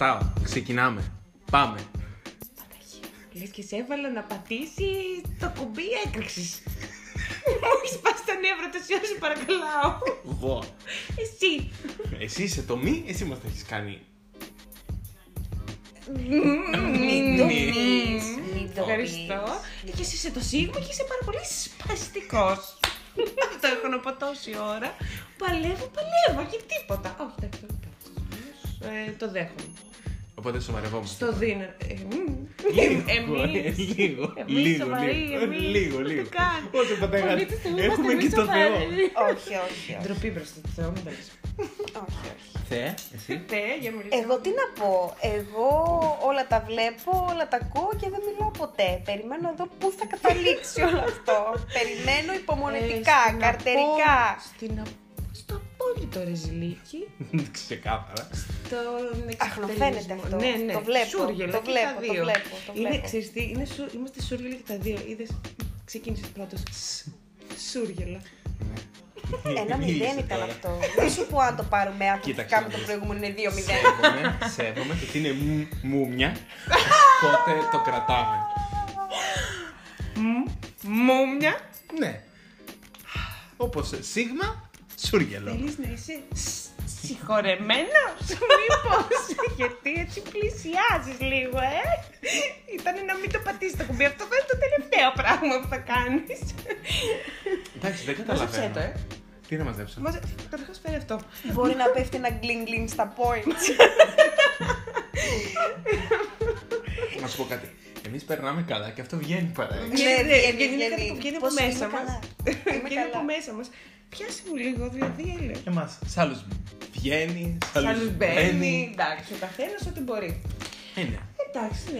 πατάω. Ξεκινάμε. Πάμε. Λες και σε έβαλα να πατήσει το κουμπί έκρηξη. Μου έχει σπάσει τα νεύρα τόση ώρα, σε παρακαλάω. Εγώ. Εσύ. Εσύ είσαι το μη, εσύ μας το έχεις κάνει. Μην το Μη. πεις, μην το Ευχαριστώ. πεις. Και εσύ είσαι το σίγμα και είσαι πάρα πολύ σπαστικός. Αυτό έχω να πω τόση ώρα. Παλεύω, παλεύω και τίποτα. Όχι, εντάξει, το ε, το δέχομαι. Οπότε σοβαρευόμαστε. Στο δίνω. Ε, μ. Λίγο, Εμείς. λίγο, Εμείς λίγο, σοβαροί, λίγο, εμείς. λίγο, Ούτε λίγο. καν. Όσο πατάγα, Πολύ τη στιγμή είμαστε έχουμε εμείς και το σοβαροί. Θεό. Όχι, όχι, όχι. Ντροπή μπροστά του Θεού, μην τα λες. όχι, όχι. Θεέ, εσύ; Τε, για μιλήσω. Εγώ τι να πω, εγώ όλα τα βλέπω, όλα τα ακούω και δεν μιλάω ποτέ. Περιμένω εδώ πού θα καταλήξει όλο αυτό. Περιμένω υπομονετικά, Ε, στην καρτερικά. απο- Στην απο- στο απόλυτο ρεζιλίκι. Ξεκάθαρα. Στον Αχνοφαίνεται εξωτερισμό. αυτό. Ναι, ναι. Το βλέπω, Σούργελα το και βλέπω, τα το δύο. βλέπω, το Είναι, βλέπω. ξέρεις τι, είναι σου, είμαστε σούργελα και τα δύο. Είδες, ξεκίνησε πρώτος. Σ, Σούργελα. Ένα Μίλησε μηδέν ήταν τώρα. αυτό. Δεν σου πω αν το πάρουμε Κοίταξε αθλητικά με να το δεις. προηγούμενο είναι 2-0. Σέβομαι, σέβομαι και ότι είναι μου- μούμια. Οπότε το κρατάμε. Μούμια. Ναι. Όπως σίγμα, σούργελο. Θέλεις να είσαι σ- συγχωρεμένος, μήπως, γιατί έτσι πλησιάζεις λίγο, ε; Ήταν να μην το πατήσεις το κουμπί, αυτό θα είναι το τελευταίο πράγμα που θα κάνεις. Εντάξει, δεν Μαζέψέ καταλαβαίνω. το, ε. Τι να μαζέψω; Μαζε... Καταρχάς φέρε αυτό. Μπορεί να πέφτει ένα γκλιν γκλιν στα points. Να σου πω κάτι. Εμείς περνάμε καλά και αυτό βγαίνει παρά. Ναι, Βγαίνει, βγαίνει, βγαίνει, βγαίνει. κάτι που βγαίνει από Πώς μέσα είμαι μας. καλά. Είμαι Βγαίνει από καλά. μέσα μας. Πιάσε μου λίγο, δηλαδή έλε. Εμάς, σ' άλλους βγαίνει, σ' Σ' άλλους άλλους μπαίνει, εντάξει, ο καθένας ό,τι μπορεί. Ε, ναι. Εντάξει, ναι.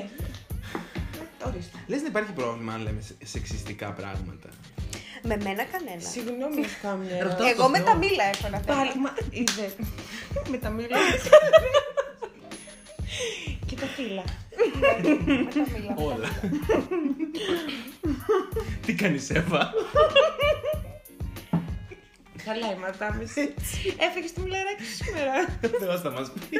Ε, Ορίστε. Λες να υπάρχει πρόβλημα αν λέμε σε- σεξιστικά πράγματα. Με μένα κανένα. Συγγνώμη, έχω κάνει μια Ρωτάω. ερώτηση. Εγώ με Θεό. τα μήλα έχω ένα θέμα. Πάλι, μα είδε. Με τα μήλα. Και τα φύλλα. Με τα μήλα. Όλα. Τι κάνεις Εύα; Καλά η ματάμιση. Έφεγες τη μιλαράκι σου σήμερα. Θεός θα μας πεις.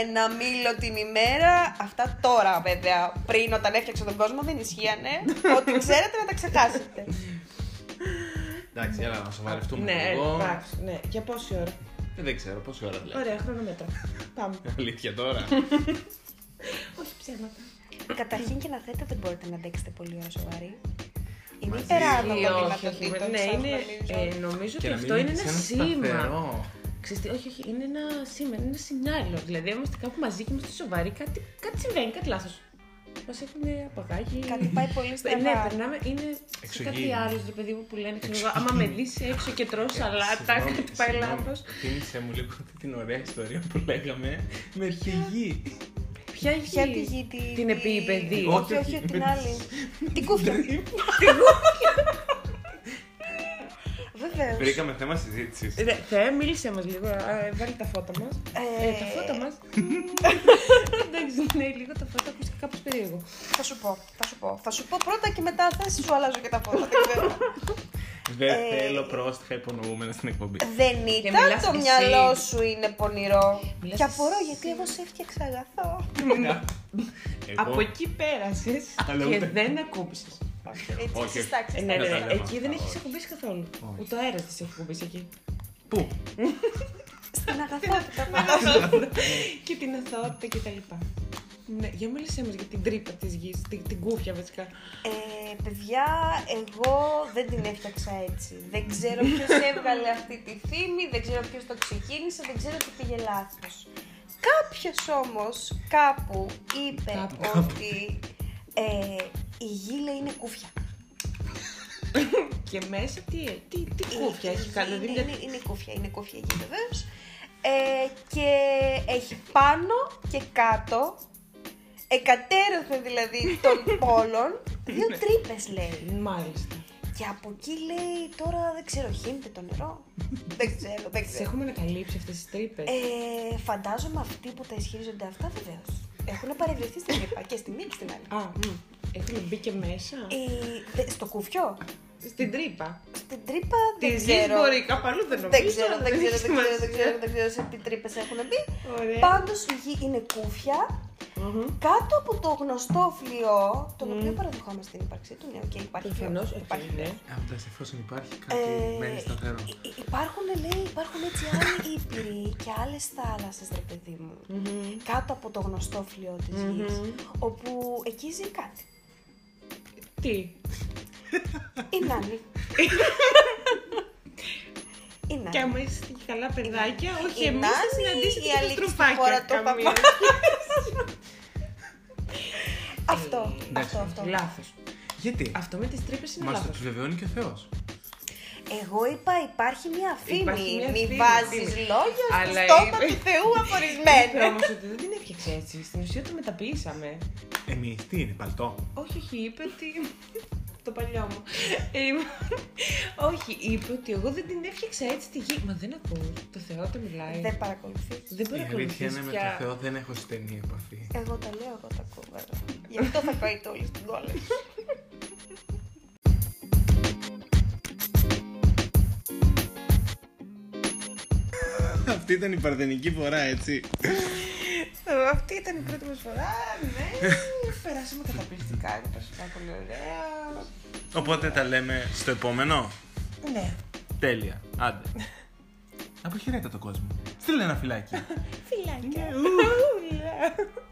Ένα μήλο την ημέρα. Αυτά τώρα βέβαια. Πριν όταν έφτιαξα τον κόσμο δεν ισχύανε. Ό,τι ξέρετε να τα ξεχάσετε. Εντάξει, έλα να σοβαρευτούμε Ναι, λίγο. εντάξει, ναι. Για πόση ώρα; Ε, Δεν ξέρω πόση ώρα δηλαδή. Ωραία, χρονομέτρα. Πάμε. Αλήθεια τώρα. Όχι ψέματα. Καταρχήν και να θέτε δεν μπορείτε να αντέξετε πολύ ώρα σοβαρή. Είναι Μαζί. υπεράνω Ή το όχι, όχι, δυνατοτήτων ναι, σας, είναι, νομίζω. ε, νομίζω Και ότι να μην αυτό είναι έχεις ένα ένα σήμα. σταθερό. Ξέρεις τι, όχι, όχι, είναι ένα σήμα, είναι ένα σινιάλο. Δηλαδή, αν είμαστε κάπου μαζί και είμαστε σοβαροί, κάτι, κάτι συμβαίνει, κάτι λάθος. Μας έχουν απαγάγει. Κάτι πάει πολύ Ε, στραβά. Ναι, περνάμε, είναι σε Εξωγήινο. κάτι άλλο, ρε παιδί μου, που λένε, ξέρω εγώ, άμα με δεις έξω και τρώω σαλάτα, Συγγνώμη, κάτι πάει συγγνώμη. λάθος. Θύμισε μου λίγο αυτή την ωραία ιστορία που λέγαμε με αρχηγή. Ποια έχει Ποια τη γη, τη- την τη- επίπεδη. Όχι, όχι, την άλλη. Την κούφια. Βεβαίως. Βρήκαμε θέμα συζήτησης. Ρε, Θεέ, μίλησέ μας λίγο, α, βάλει τα φώτα μας. Ε, Ε, τα φώτα μας. Εντάξει, ναι, λίγο τα φώτα ακούστηκε κάπως περίεργο. Θα σου πω, θα σου πω. Θα σου πω πρώτα και μετά θα σου αλλάζω και τα φώτα. Δεν ξέρω. Δεν Ε, θέλω πρόστιχα υπονοούμενα στην εκπομπή. Δεν ήταν μιλάς το κι μυαλό εσύ. σου είναι πονηρό. Μιλάς Και εσύ. απορώ γιατί εγώ σε έφτιαξα αγαθό. Από εκεί πέρασες Αλλά και ούτε- δεν ακούμπησες. Έτσι, Όχι, στις τάξεις. Ε, ναι, Δεν ναι, τα λέμε εκεί αυτά. δεν έχεις ακουμπήσει καθόλου. Όχι. Ούτε ο αέρας της έχει ακουμπήσει εκεί. Πού; Στην αγαθότητα. και την αθωότητα και τα λοιπά. Ναι, για μίλησέ μας για την τρύπα της γης, την, την κούφια βασικά. Ε, παιδιά, εγώ δεν την έφτιαξα έτσι. Δεν ξέρω ποιος έβγαλε αυτή τη φήμη, δεν ξέρω ποιος το ξεκίνησε, δεν ξέρω τι πήγε λάθος. Κάποιος όμως κάπου είπε Κάπου. ότι ε, η γη λέει είναι κούφια. Και μέσα τι, τι, τι κούφια Η έχει γη κάνει. Είναι, δηλαδή, είναι, είναι κούφια, είναι κούφια η γη βεβαίως. Ε, και έχει πάνω και κάτω, εκατέρωθεν δηλαδή των πόλων, δύο τρύπες λέει. Μάλιστα. Και από εκεί λέει τώρα δεν ξέρω, χύνεται το νερό. δεν ξέρω, δεν Τι ξέρω. έχουμε ανακαλύψει αυτές τις τρύπες. Ε, φαντάζομαι αυτοί που τα ισχυρίζονται αυτά βεβαίως. Έχουν παρευρεθεί στην τρύπα και στη μία και στην άλλη. Α, μ. έχουν μπει και μέσα. Ε, δε- στο κούφιο. Στην τρύπα. Στην τρύπα Τη δεν γη ξέρω. μπορεί, κάπου αλλού δεν νομίζω. Δεν ξέρω, αλλά δεν ξέρω, έχει δεν ξέρω, δεν σημασία. ξέρω, δεν ξέρω σε τι τρύπες έχουν μπει. Ωραία. Πάντως η γη είναι κούφια, Μμμ. κάτω από το γνωστό φλοιό, τον οποίο παραδεχόμαστε την ύπαρξή του, ναι, οκ, υπάρχει φλοιός. Προφανώς, οκ, υπάρχει ναι. φλοιός. Άμα εφόσον υπάρχει κάτι, Ε, μένει σταθερό. υ- υ- Υπάρχουν, λέει, υπάρχουν έτσι άλλοι ήπειροι και άλλες θάλασσες, ρε παιδί μου, Μμμ. κάτω από το γνωστό φλοιό της γης, Μμμ. όπου εκεί ζει κάτι. Τι; Η Νάνη. Η Νάνη. Και άμα είστε και καλά παιδάκια, όχι Η εμείς θα Νάνη, συναντήσετε η και τα Αλίκη στη στροφάκια. Χώρα των καμία. Αυτό, εντάξει, αυτό, αυτό. Λάθος. Γιατί; Αυτό με τις τρύπες είναι Μας το λάθος. επιβεβαιώνει και ο Θεός. Εγώ είπα υπάρχει μια φήμη. Υπάρχει μια Μη φήμη, βάζεις φήμη. λόγια στο Αλλά στόμα είπε- του Θεού Είπε αφορισμένο. όμως ότι δεν την έφτιαξε έτσι. Στην ουσία το μεταποιήσαμε. Εμείς τι είναι, παλτό; Όχι, όχι, είπε ότι. Το παλιό μου. Ε, όχι, είπε ότι εγώ δεν την έφτιαξα έτσι τη γη. Μα δεν ακούω. Το Θεό το μιλάει. Δεν παρακολουθείς. Δεν Η αλήθεια παρακολουθείς είναι με πια. τον Θεό δεν έχω στενή επαφή. Εγώ τα λέω, εγώ τα ακούω βέβαια. Γι' αυτό θα καείτε όλοι στην κόλλα. Αυτή ήταν η παρθενική φορά, έτσι. Αυτή ήταν η πρώτη μας φορά, ναι. Περάσαμε καταπληκτικά, ήταν πάρα πολύ ωραία. Οπότε τα λέμε στο επόμενο. Ναι. Τέλεια. Άντε. Αποχαιρέτα το κόσμο. Στείλε ένα φυλάκι. Φιλάκια. Ούλα.